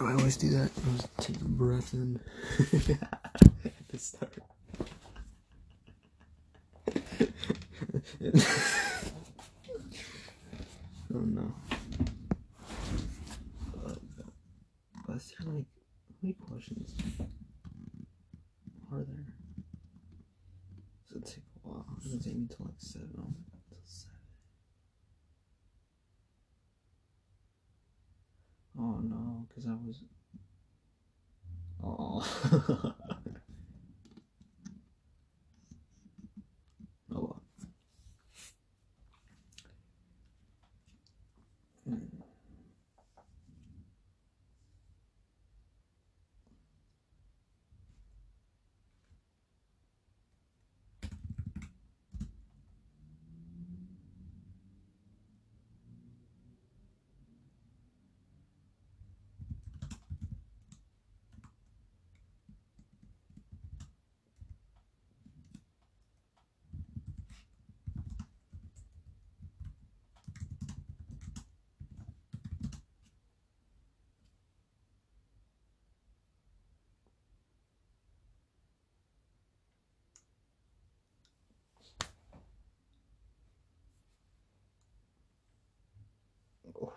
do I always do that? I always take a breath in to start. oh no. Uh, is there like, how many questions are there? It's gonna take a while. It's gonna take me until like 7.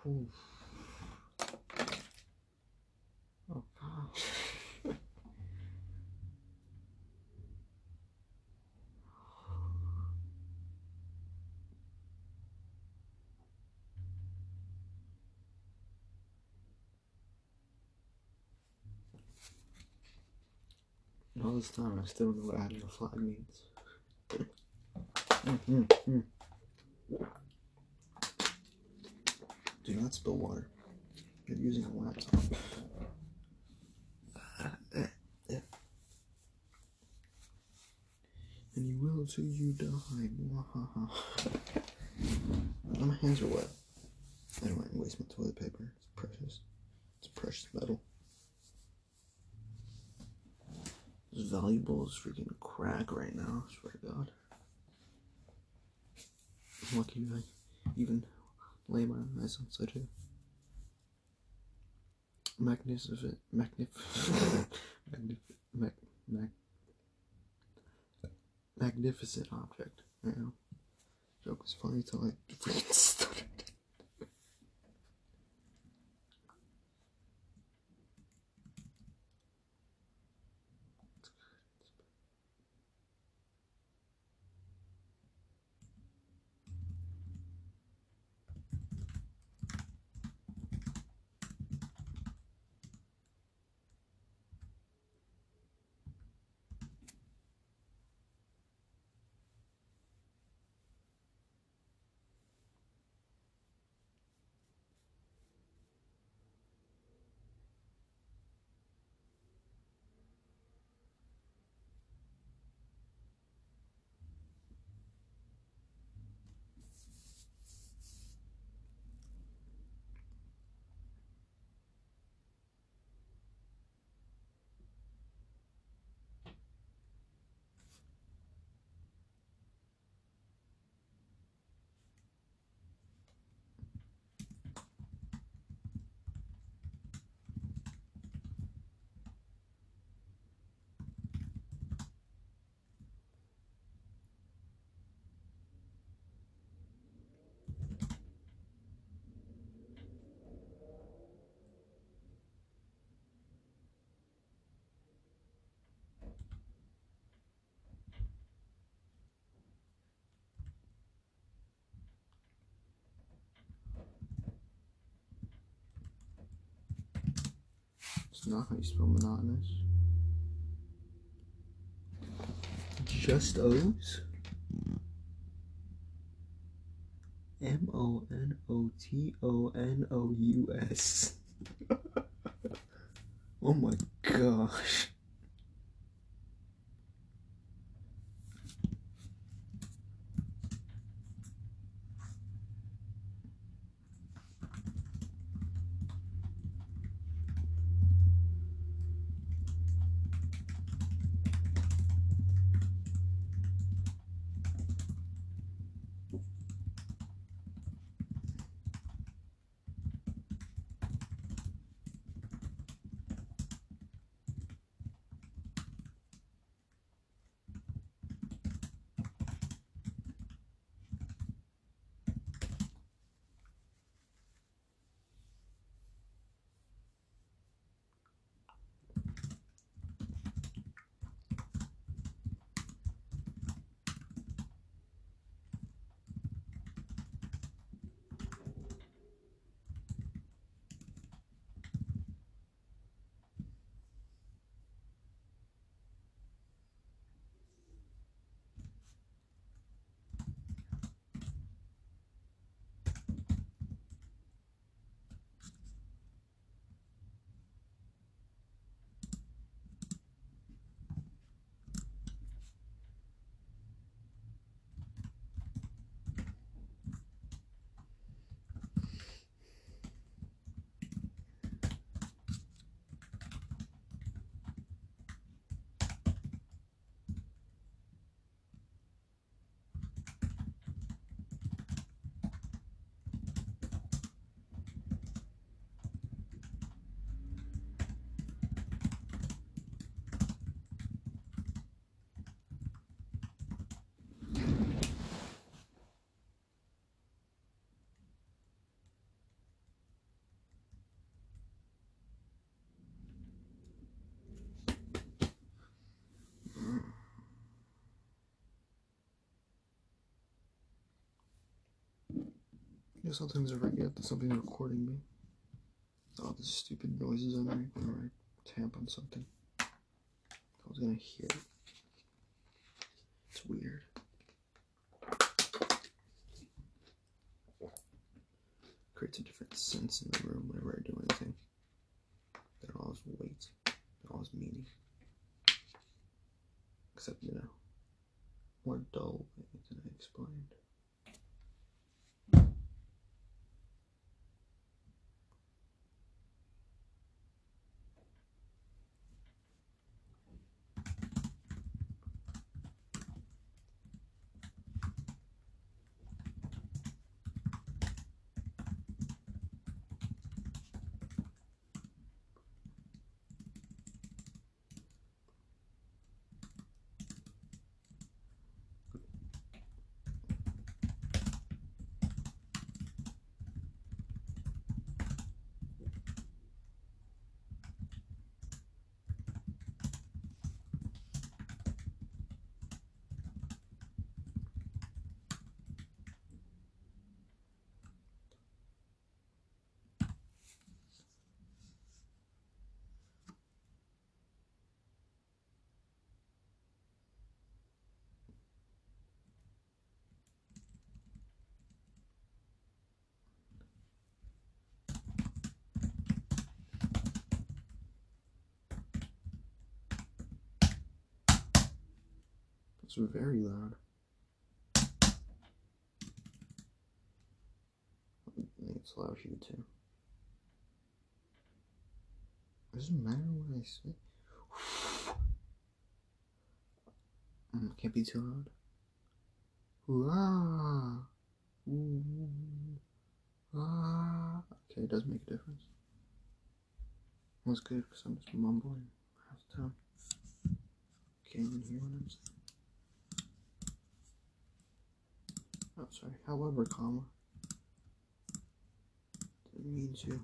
Ooh. Oh gosh. All this time, I still don't know what adding a flag means. Mm, mm, mm. Do not spill water. You're using a laptop. And you will till you die. My hands are wet. I don't want to waste my toilet paper. It's precious. It's precious metal. It's valuable as freaking crack right now, I swear to God. I'm lucky I even lay my eyes outside here. Magnificent, magnif- magnif- mag- mag- magnificent object. I know. Joke was funny till I freaking not how you spell monotonous. Just O's? M O N O T O N O U S. Oh my gosh. Know, sometimes I forget that something's recording me. Oh, All the stupid noises I make whenever I tap on something. I was gonna hear it. It's weird. Creates a different sense in the room whenever I do anything. That all has weight, that all has meaning. Except, you know, more dull way than I explained. It's very loud. It's loud here too. Doesn't matter what I say. Mm, can't be too loud. Okay, it does make a difference. That's good because I'm just mumbling half the time. Can't even hear what I'm saying. Oh, sorry. However, comma. Didn't mean to.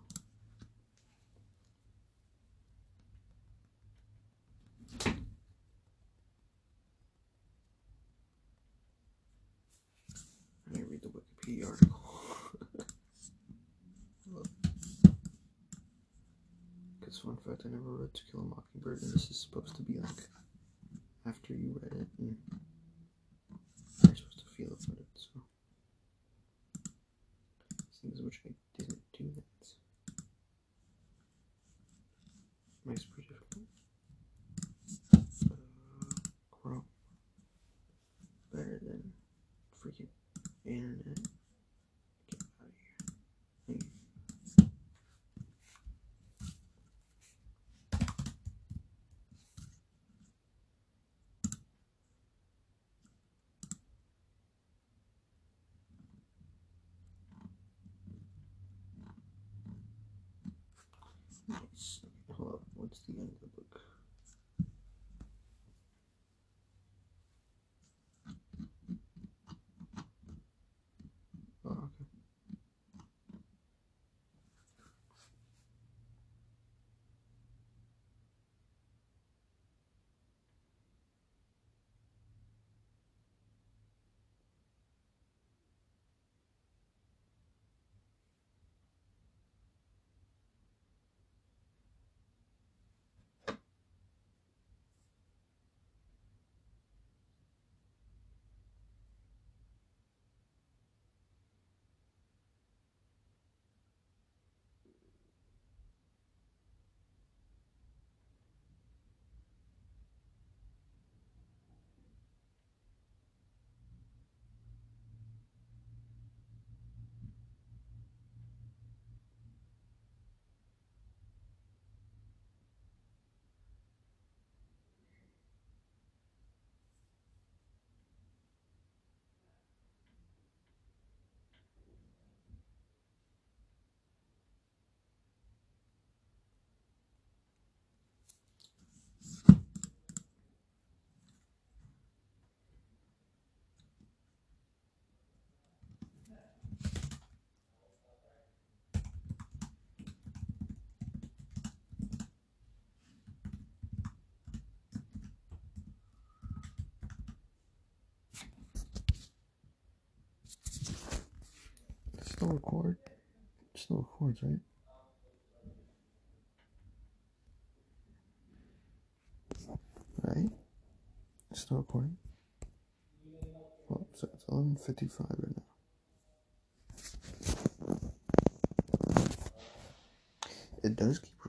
I to read the Wikipedia article. Because fun fact, I never read To Kill a Mockingbird, and this is supposed to be like after you read it, and you're supposed to feel it. So record? It still records, right? Right? It's still recording. Well, so it's eleven fifty five right now. It does keep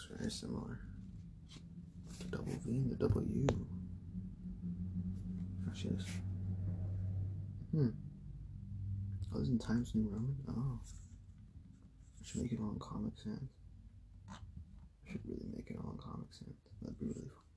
looks very similar. The double V and the double U. Actually, this. Hmm. Oh, is in Times New Roman? Oh. I should make it all in Comic Sans. I should really make it all in Comic Sans. That'd be really fun.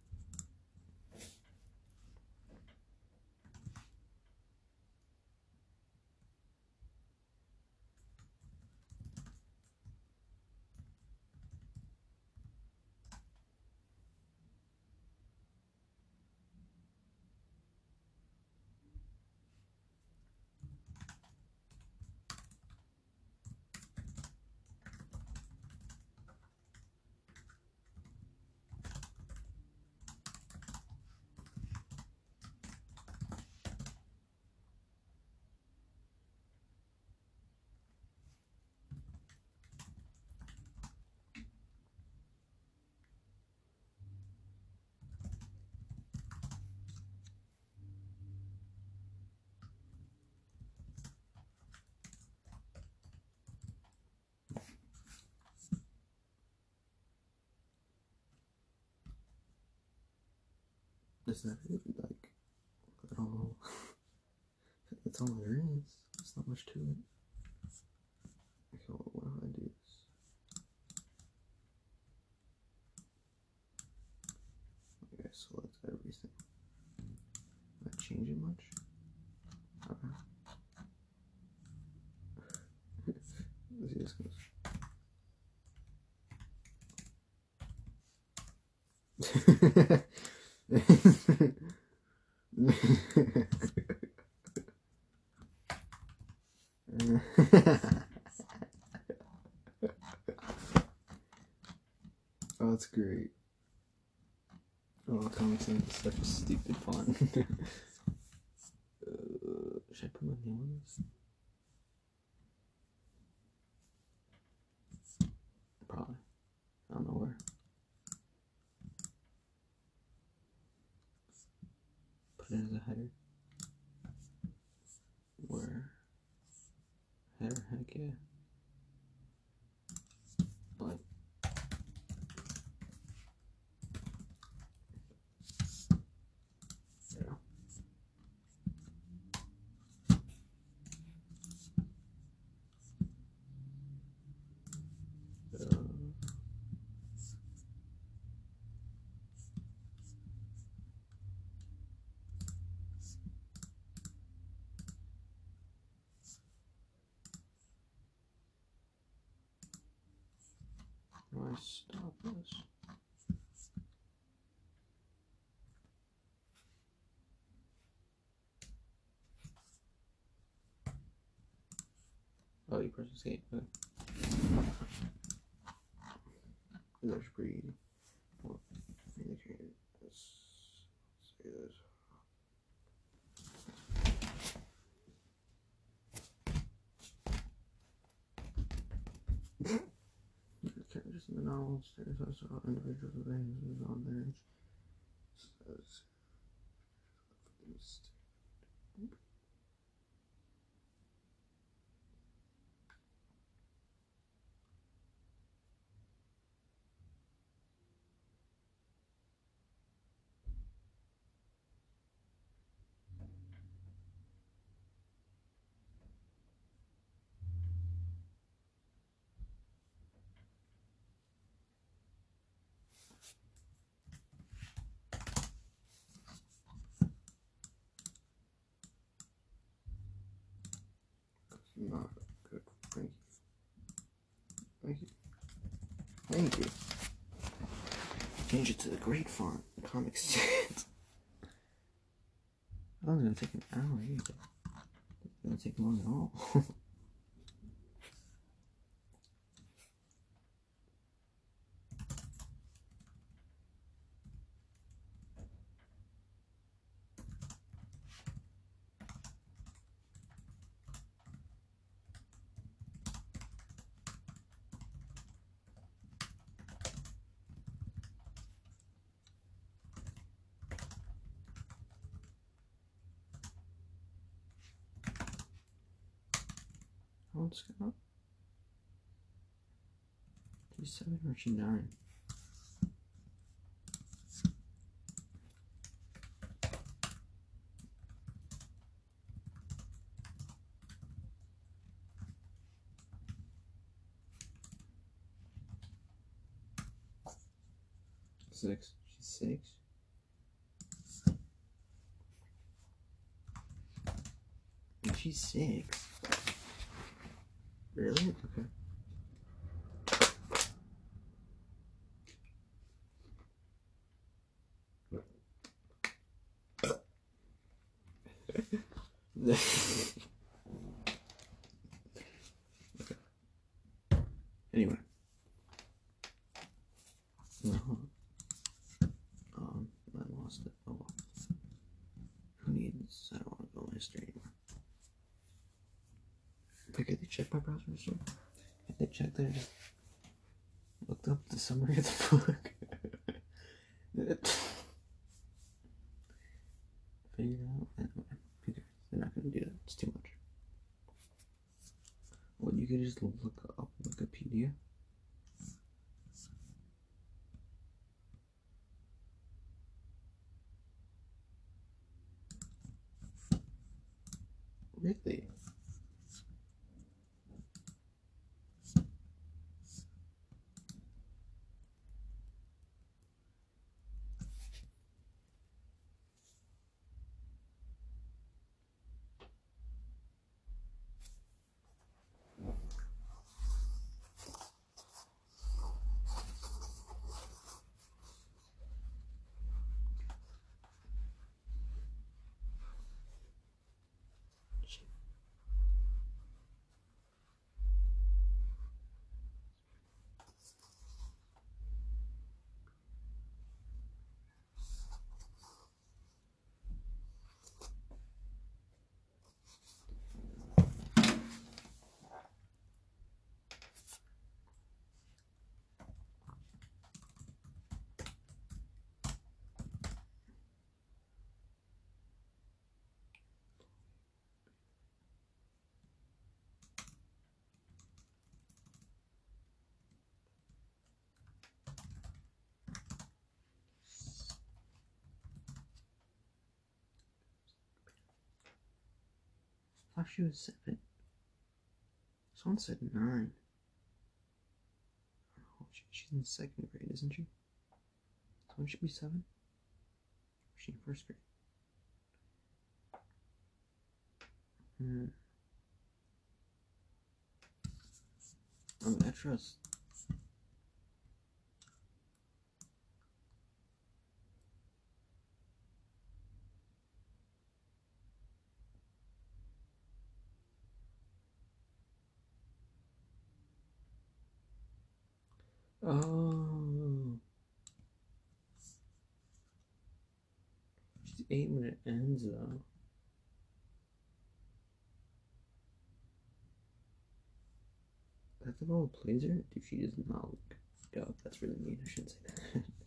Is that it? Like, at all? That's all there is. There's not much to it. Okay, well, what if I do this? Okay, select everything. Did I change much? Okay. Let's see this goes. oh, that's great. Oh, Comic Sans is such a stupid font. uh, should I put my name on this? Probably. I don't know where. Put it as a header. Where? Header, heck yeah. Like. Yeah. Uh, How do I stop this? Oh, you press escape. Okay. That's pretty easy. Well, indicate this. Say this. Characters in the novel stares us saw names on bench. Not good. Thank you. Thank you. Thank you. Change it to the great font. Comic Sans. I think gonna take an hour either. It's gonna take long at all. Scout? She's seven or she nine? Six. She's six. She's six. Really? Okay. okay. Anyway. No. Um, I lost it. Oh well. Who needs? I don't want to go on history anymore. Okay, they checked my browser history. Checked there, just looked up the summary of the book. Figured out. Anyway, they're not gonna do that. It's too much. Well, you could just look up Wikipedia. Really? Thought she was seven. Someone said nine. Oh, she, she's in second grade, isn't she? Someone should be seven. Or she in first grade? Hmm. I mean, I trust Oh. She's eight when it ends, though. Is that the girl who plays? Dude, she does not look. That's really mean. I shouldn't say that.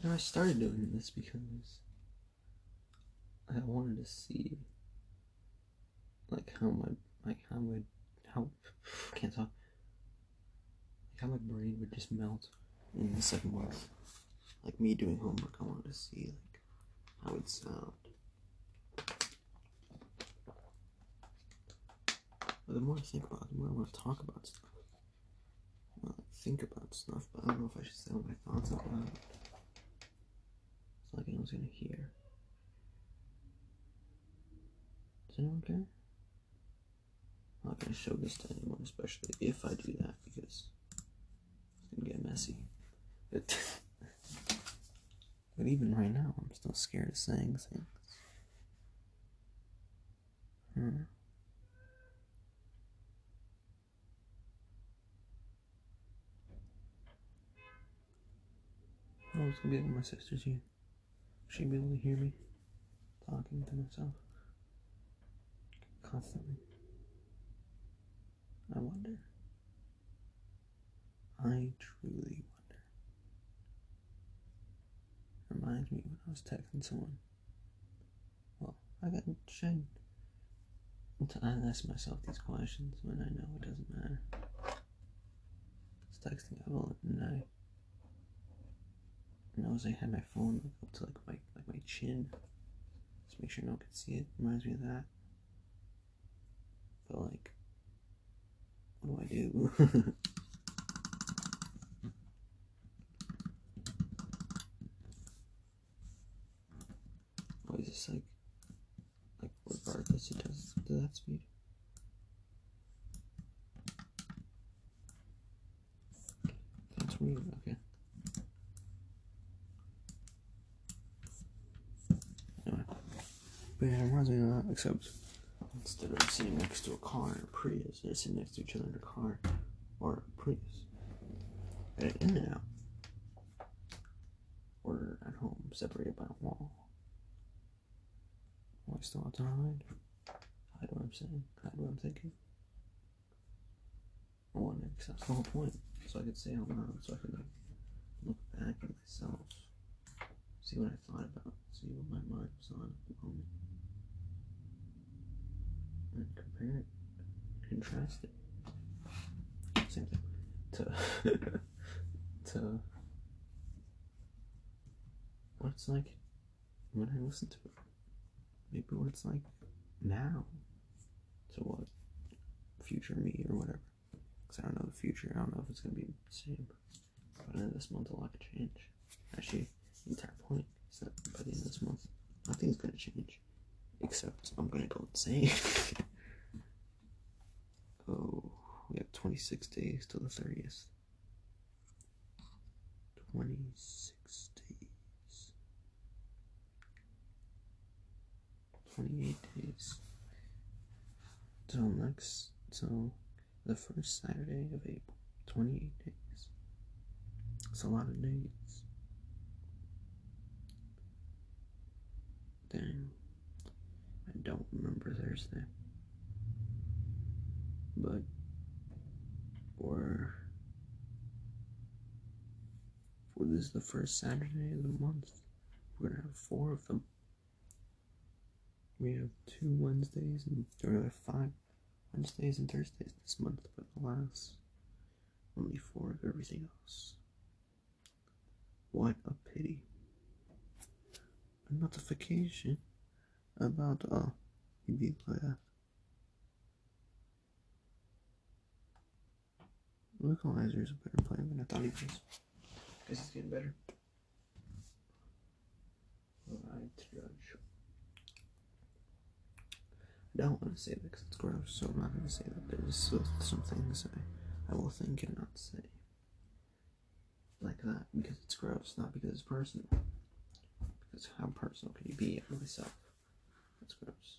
You know, I started doing this because I wanted to see like how my like how my how can't talk like how my brain would just melt in the second one. Like me doing homework, I wanted to see like how it'd sound. But the more I think about it, the more I want to talk about stuff. I think about stuff, but I don't know if I should say all my thoughts out loud. It's like anyone's gonna hear. Does anyone care? I'm not gonna show this to anyone, especially if I do that, because it's gonna get messy. But, but even right now, I'm still scared of saying things. Hmm. I was gonna get my sister's here. She'd be able to hear me talking to myself constantly. I wonder. I truly wonder. Reminds me when I was texting someone. Well, I got should. I ask myself these questions when I know it doesn't matter. I was texting Evelyn and I and I had my phone up to like my like my chin. Just make sure no one can see it. Reminds me of that. But like what do I do? Why is this like like regardless it does to that speed? That's weird, okay. Anyway. But yeah, it reminds me that, except instead of sitting next to a car in a Prius, they're sitting next to each other in a car or a Prius. And in and out. Or at home, separated by a wall. Am I still have to hide? Hide what I'm saying, hide what I'm thinking. Want to accept the whole point. So I could say out loud, so I could like look back at myself. See what I thought about, see what my mind was on at the moment. And compare it, contrast it. Same thing. To to what it's like when I listen to it. Maybe what it's like now. To what future me or whatever. Because I don't know the future. I don't know if it's gonna be the same. End of this month, a lot could change. Actually, the entire point is that by the end of this month, nothing's gonna change. Except I'm gonna go insane. oh, we have 26 days till the 30th. 26 days. 28 days. Till next, till the first Saturday of April. 28 days. It's a lot of days. Dang. I don't remember Thursday. But we're for this is the first Saturday of the month. We're gonna have four of them. We have two Wednesdays and or we have five Wednesdays and Thursdays this month, but alas, only four of everything else. What a pity. A notification about uh that. Localizer is a better player than I thought he was. Guess he's getting better. Alright, judge. I don't want to say that because it's gross, so I'm not going to say that. There's still some things I, I will think and not say. Like that, because it's gross, not because it's personal. Because how personal can you be at myself? That's gross.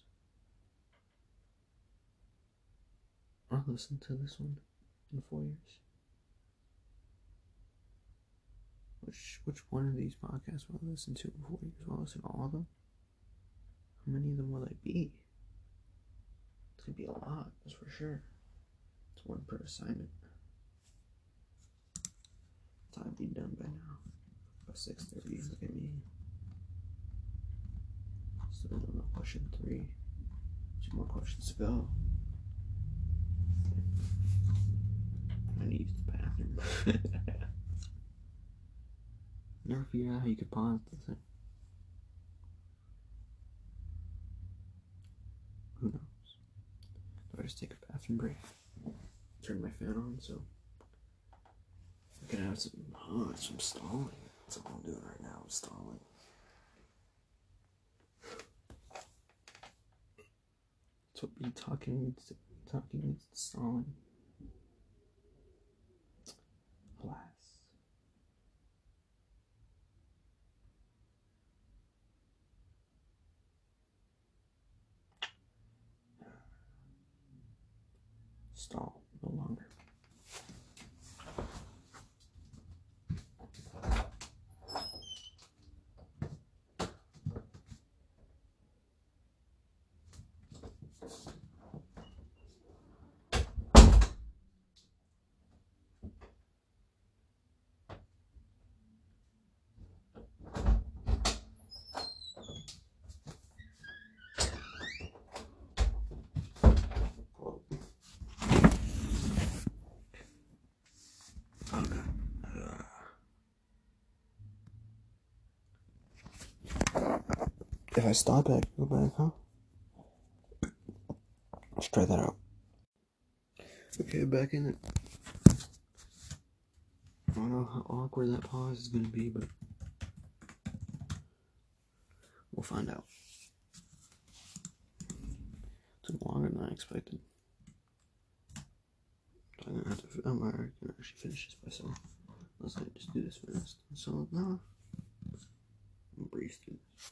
I'll listen to this one in four years. Which which one of these podcasts will I listen to in four years? Will I listen to all of them? How many of them will I be? It's gonna be a lot, that's for sure. It's one per assignment. Time to be done by now. By six thirty. Look at me. Still don't know question three. Two more questions to go. I need to use the bathroom. Never figured out how you could pause the thing. Who knows? I just take a bathroom break? Turn my fan on so I can have some oh, some stalling. That's all I'm doing right now. I'm stalling. What be talking to talking means to stalling. Alas. Stall no longer. Okay. I stop it, go back, huh? Let's try that out. Okay, back in it. I don't know how awkward that pause is gonna be, but we'll find out. It Took longer than I expected. I'm gonna have to. I'm gonna actually finish this by myself. Let's just do this first. So now, breeze through this.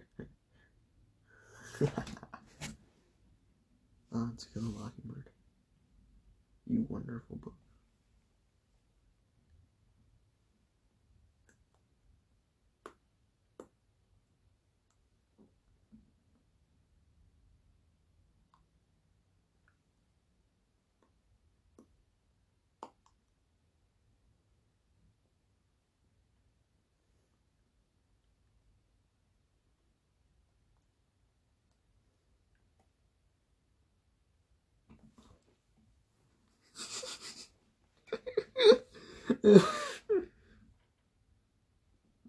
oh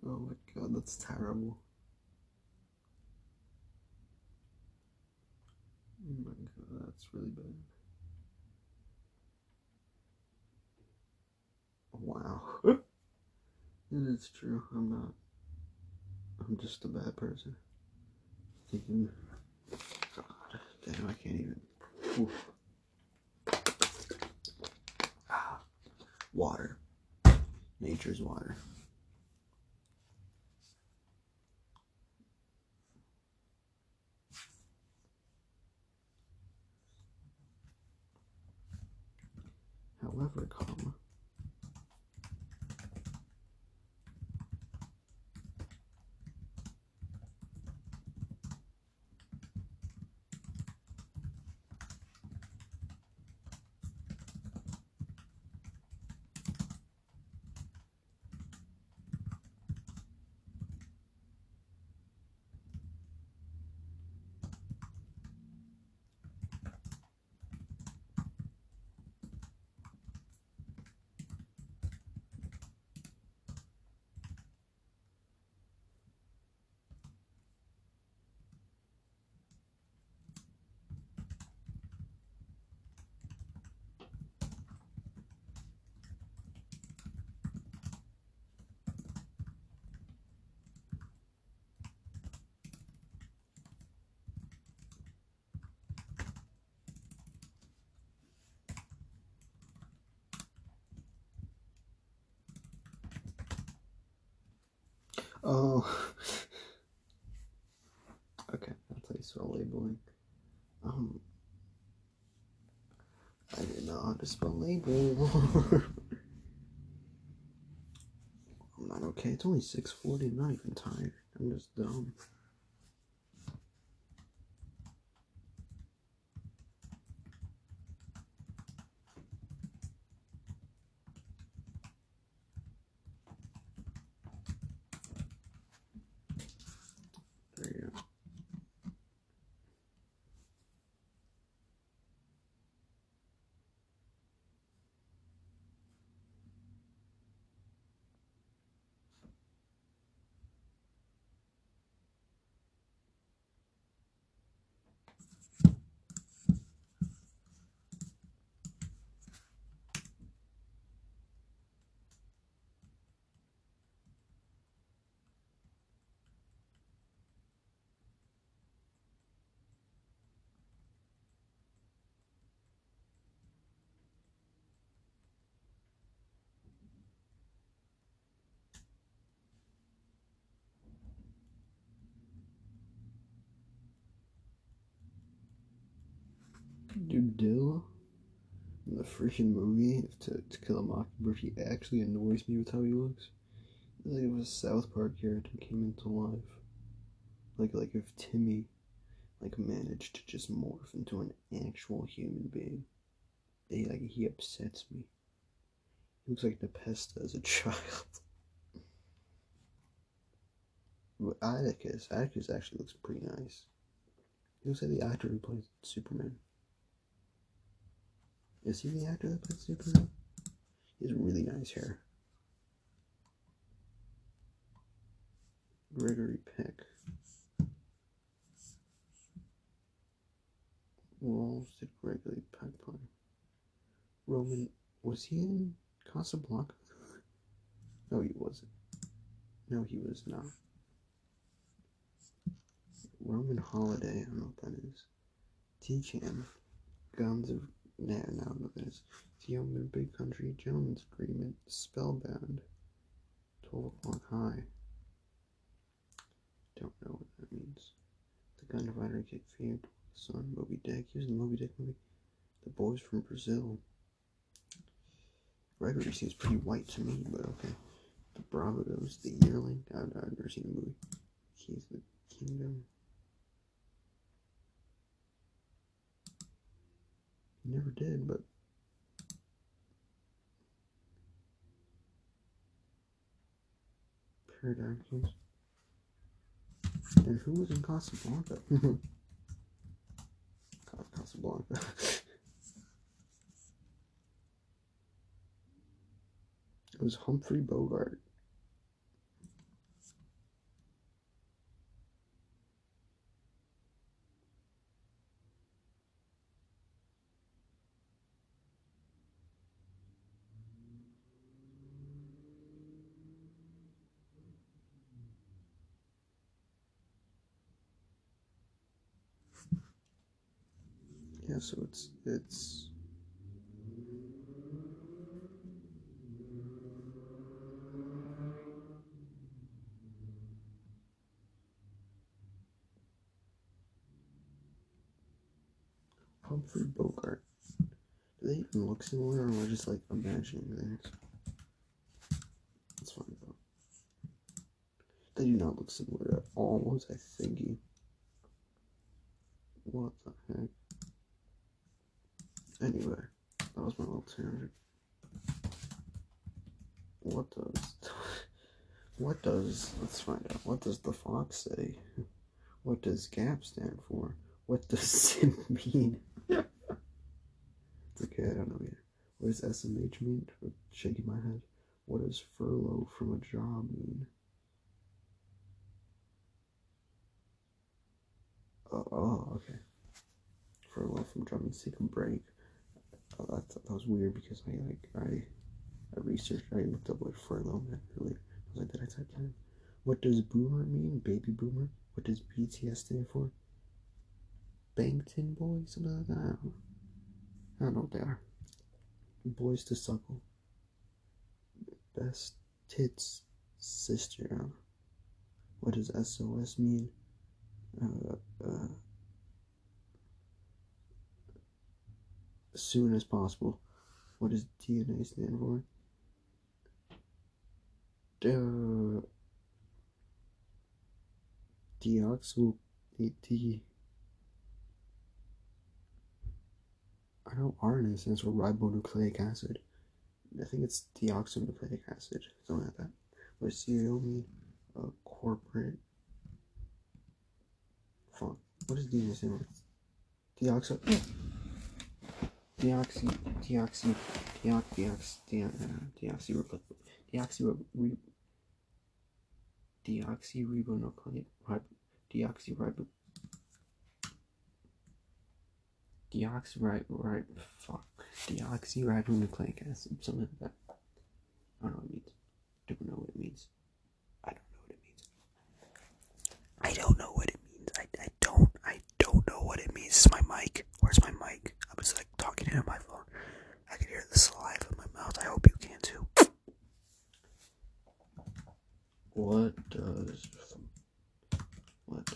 my god, that's terrible. Oh my god, that's really bad. Wow. it is true. I'm not. I'm just a bad person. Thinking. God damn, I can't even. Oof. Ah, water nature's water. However, comma, Oh. okay, that's how you spell labeling. Um, Spell label. I'm not okay. It's only 6:40. I'm not even tired. I'm just dumb. Dude, Dill in the freaking movie to, to Kill a Mockingbird, he actually annoys me with how he looks. Like if a South Park character came into life. Like like if Timmy like managed to just morph into an actual human being. He like he upsets me. He looks like Nepesta as a child. but Atticus, Atticus actually looks pretty nice. He looks like the actor who plays Superman. Is he the actor that plays Superman? He has really nice hair. Gregory Peck. roles did Gregory Peck play? Roman was he in Casablanca? No, he wasn't. No, he was not. Roman Holiday, I don't know what that is. T-Cam, Guns of, nah, no, I don't know what that is. The Omen, Big Country, Gentleman's Agreement, Spellbound, 12 O'Clock High. Don't know what that means. The Gunfighter Kid Feared, Son, Moby Dick. He was in the Moby Dick movie. The Boys from Brazil. Gregory seems pretty white to me, but okay. The Bravos, The Yearling. I've, I've never seen the movie. He's the Kingdom. Never did, but Paradigm And who was in Casablanca? Casablanca. it was Humphrey Bogart. Yeah, so it's it's Humphrey Bogart. Do they even look similar, or am I just like imagining things? That's fine though. They do not look similar at all. What was I thinking? What the heck? Anyway, that was my little tangent. What does what does let's find out. What does the fox say? What does GAP stand for? What does SIM mean? it's okay, I don't know either. What does SMH mean? shaking my head. What does furlough from a job mean? Oh, oh okay. Furlough from job means take a break. Oh, that, that was weird because I like I I researched I looked up what furlough meant earlier. I was like, did I type that? What does boomer mean? Baby boomer? What does BTS stand for? Bangtan boy? Something like that? I don't know. I don't know what they are. Boys to suckle. Best tits sister. What does SOS mean? Uh, uh, as soon as possible. What does DNA stand for? Uh, deoxyl D. I know RNA stands for ribonucleic acid. I think it's deoxynucleic acid, something like that. Does CEO mean? A corporate. Fuck. What does DNA stand for? Deoxy. Deoxy. Deoxy. Deox. Deox. Uh, deoxy. Deoxy. Ribo, deoxy. Deoxyribonucleic. Deoxyribo. Deoxyribonucleic. Right. Fuck. Deoxyribonucleic acid. Something like that. I don't know what it means. Don't know what it means. I don't know what it means. I don't know what it means. I, I don't. I don't know what it means. Is my mic. Where's my mic? Was like talking into my phone. I can hear the saliva in my mouth. I hope you can too. What does what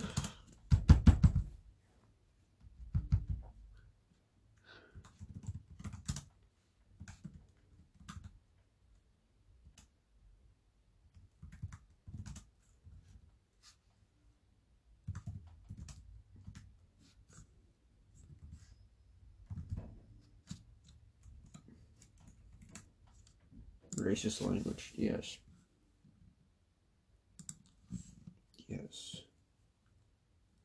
racist language. Yes. Yes.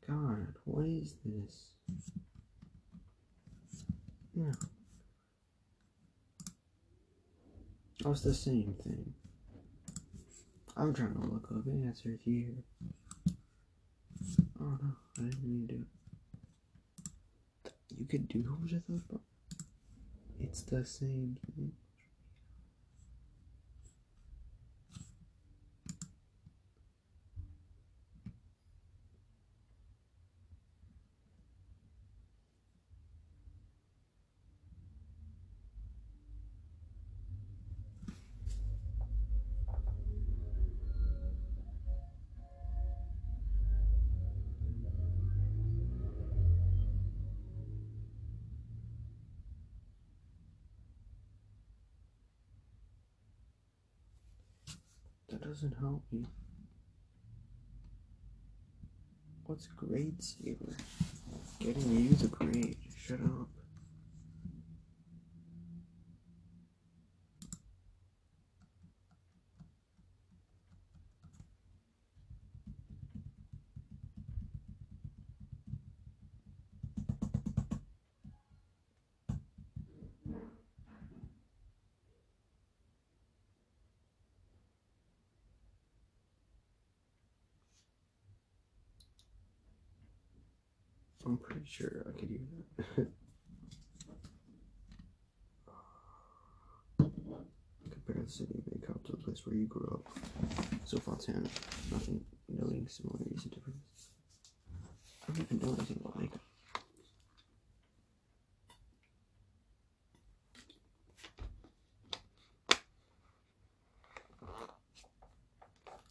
God, what is this? Yeah. Oh, it's the same thing. I'm trying to look up answers here. Oh no, I didn't mean to do it. You could do with those, but it's the same thing. That doesn't help me. What's grade saver? Getting you the grade. Shut up. I'm pretty sure I could use that. Compare the city of Maycomb to the place where you grew up. So Fontana, nothing noting similarities and differences. I don't even know anything about makeup.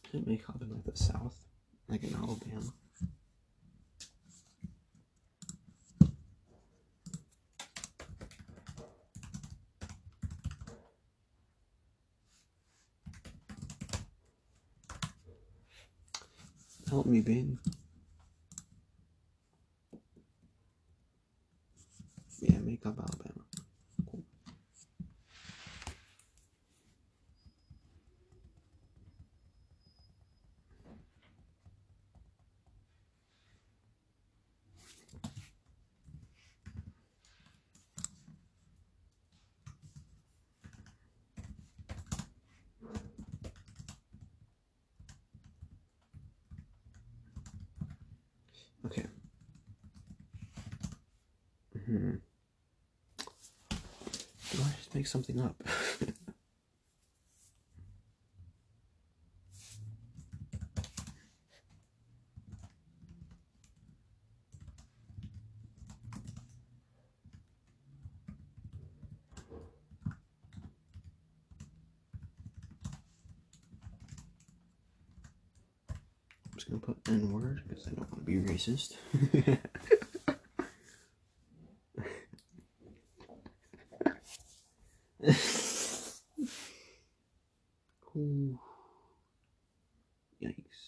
Isn't makeup in like the south? Like in Alabama? Help me, Ben. Yeah, make up Alabama. Cool. Okay. Hmm. Do I just make something up? I'm just gonna put N word because I don't want to be racist. Ooh. Yikes.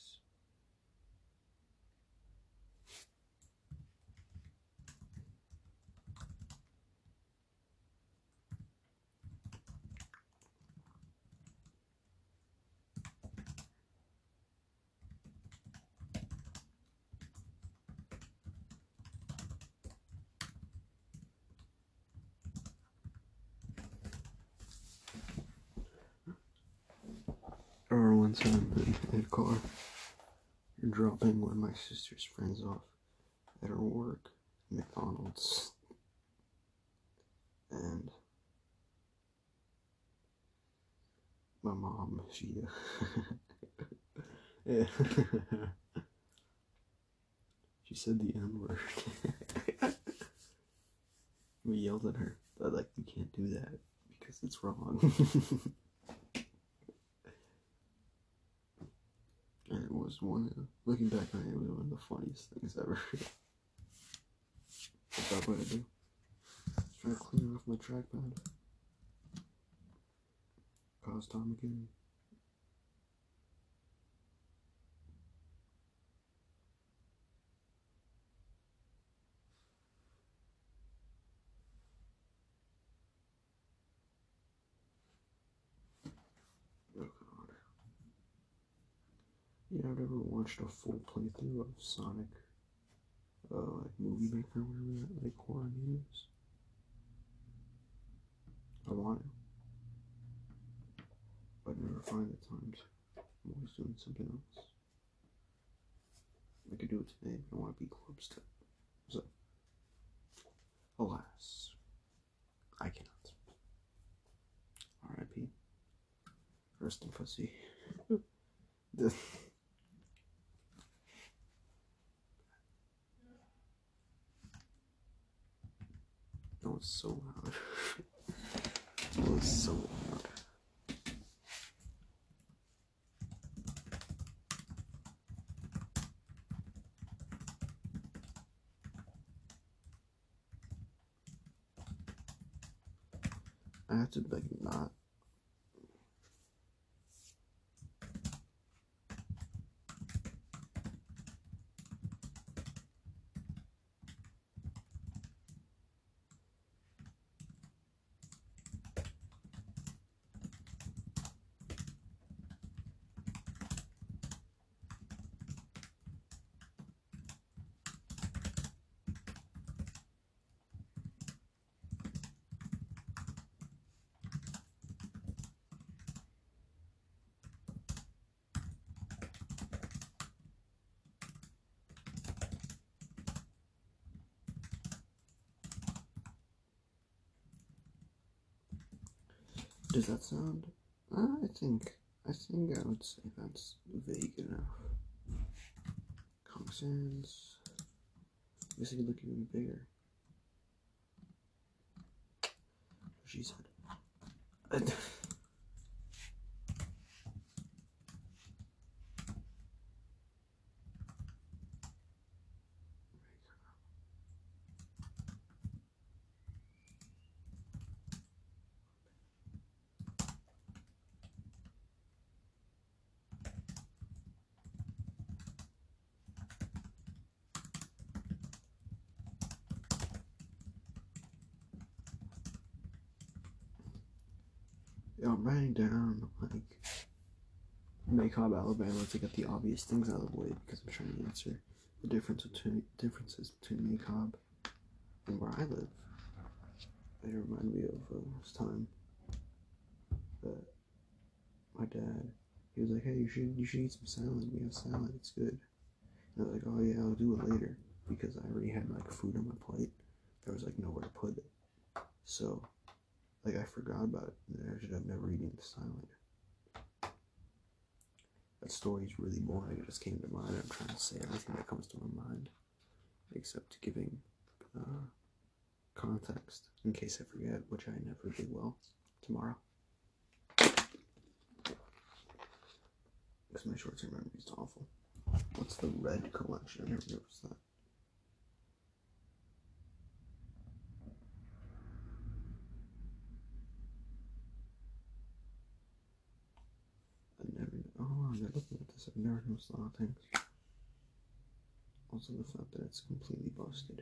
I remember one in a car, dropping one of my sister's friends off at her work, McDonald's, and my mom, she, she said the N word. we yelled at her, but like, you can't do that because it's wrong. And it was one of, looking back on it, it was one of the funniest things ever. What's that what I do? Trying to clean off my trackpad. Cause time again. Yeah, I've never watched a full playthrough of Sonic, uh, like Movie Maker, whatever that like horror game is. I want to, but never find the time. I'm always doing something else. I could do it today, but I want to be close to. So, alas, I cannot. R.I.P. Rest in pussy. That was so loud. that was so loud. I have to like not. Does that sound? Uh, I think. I think I would say that's vague enough. I guess I could look even bigger. She said. Yeah, I'm writing down like Maycomb, Alabama to get the obvious things out of the way because I'm trying to answer the difference between differences between Maycomb and where I live. They remind me of uh, this time that my dad he was like, "Hey, you should you should eat some salad. We have salad. It's good." And I was like, "Oh yeah, I'll do it later," because I already had like food on my plate. There was like nowhere to put it, so like I forgot about it. And I should have never eaten the salad. That story is really boring. It just came to mind. I'm trying to say everything that comes to my mind, except giving uh, context in case I forget, which I never do well tomorrow. Because my short-term memory is awful. What's the red collection? I never noticed that. I never. Oh, I'm looking at this. I've never noticed a lot of things. Also, the fact that it's completely busted.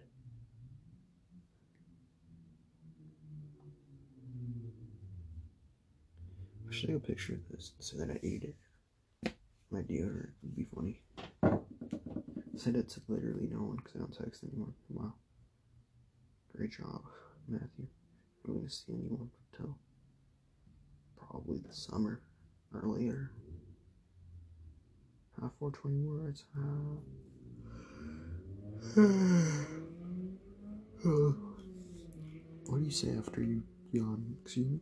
I should take a picture of this say that I ate it. My deodorant would be funny. Send it to literally no one because I don't text anyone. Wow. Great job, Matthew. I'm going to see anyone until probably the summer or later. Uh, Half 420 words. Half. Uh. Uh, what do you say after you yawn? Excuse me?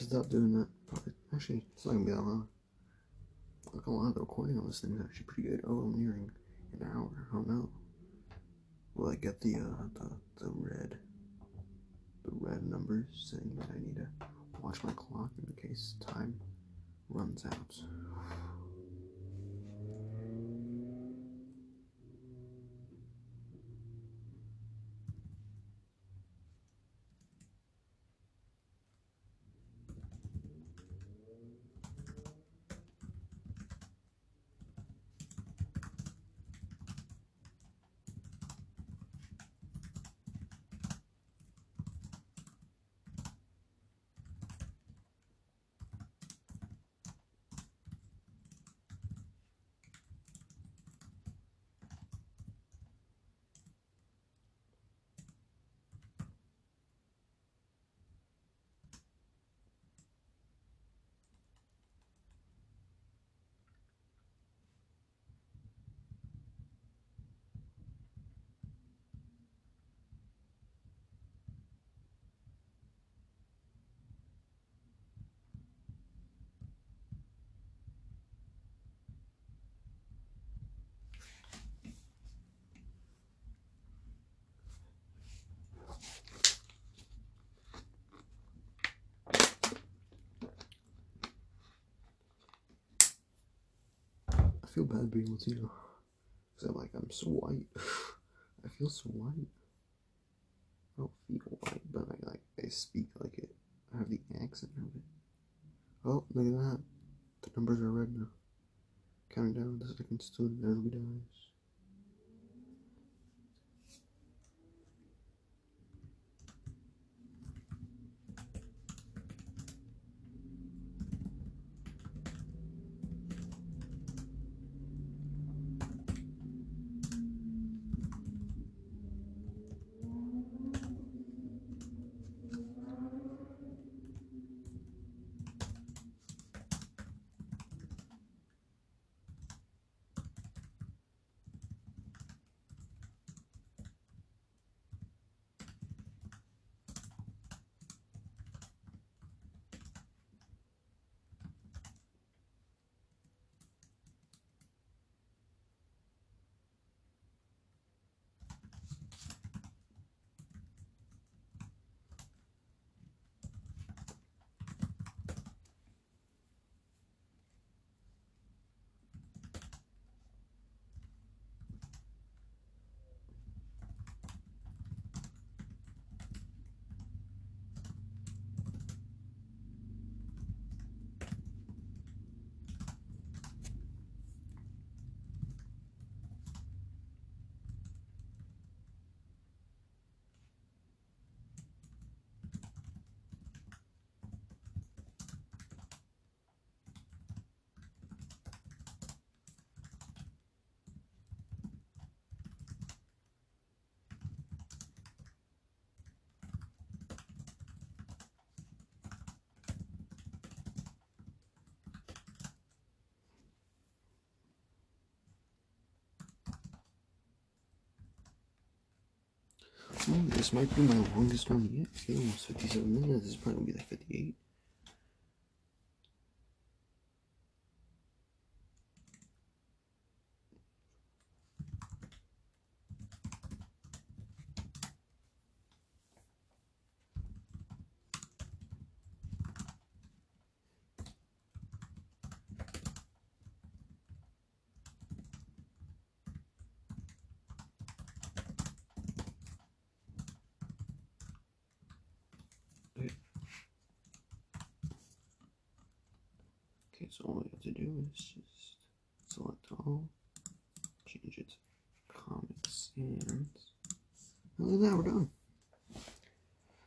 Should stop doing that. Probably, actually, it's not gonna be that long. Like a lot of the recording on this thing is actually pretty good. Oh, I'm nearing an hour. Oh no. Will I get the uh the the red the red numbers saying that I need to watch my clock in case time runs out? Feel bad being Latino. Cause I'm like, I'm so white. I feel so white. I don't feel white, but I like, I speak like it. I have the accent of it. Oh, look at that. The numbers are red now. Counting down the second student as we dies. Oh, this might be my longest one yet. Okay, almost 57 minutes. This is probably like 58. Okay, so all we have to do is just select all, change it to Comic Sans. That, we're done.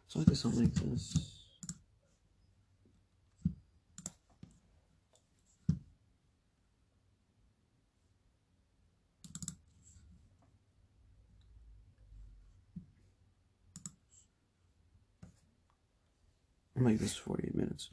So I guess I'll make this. Make this 48 minutes.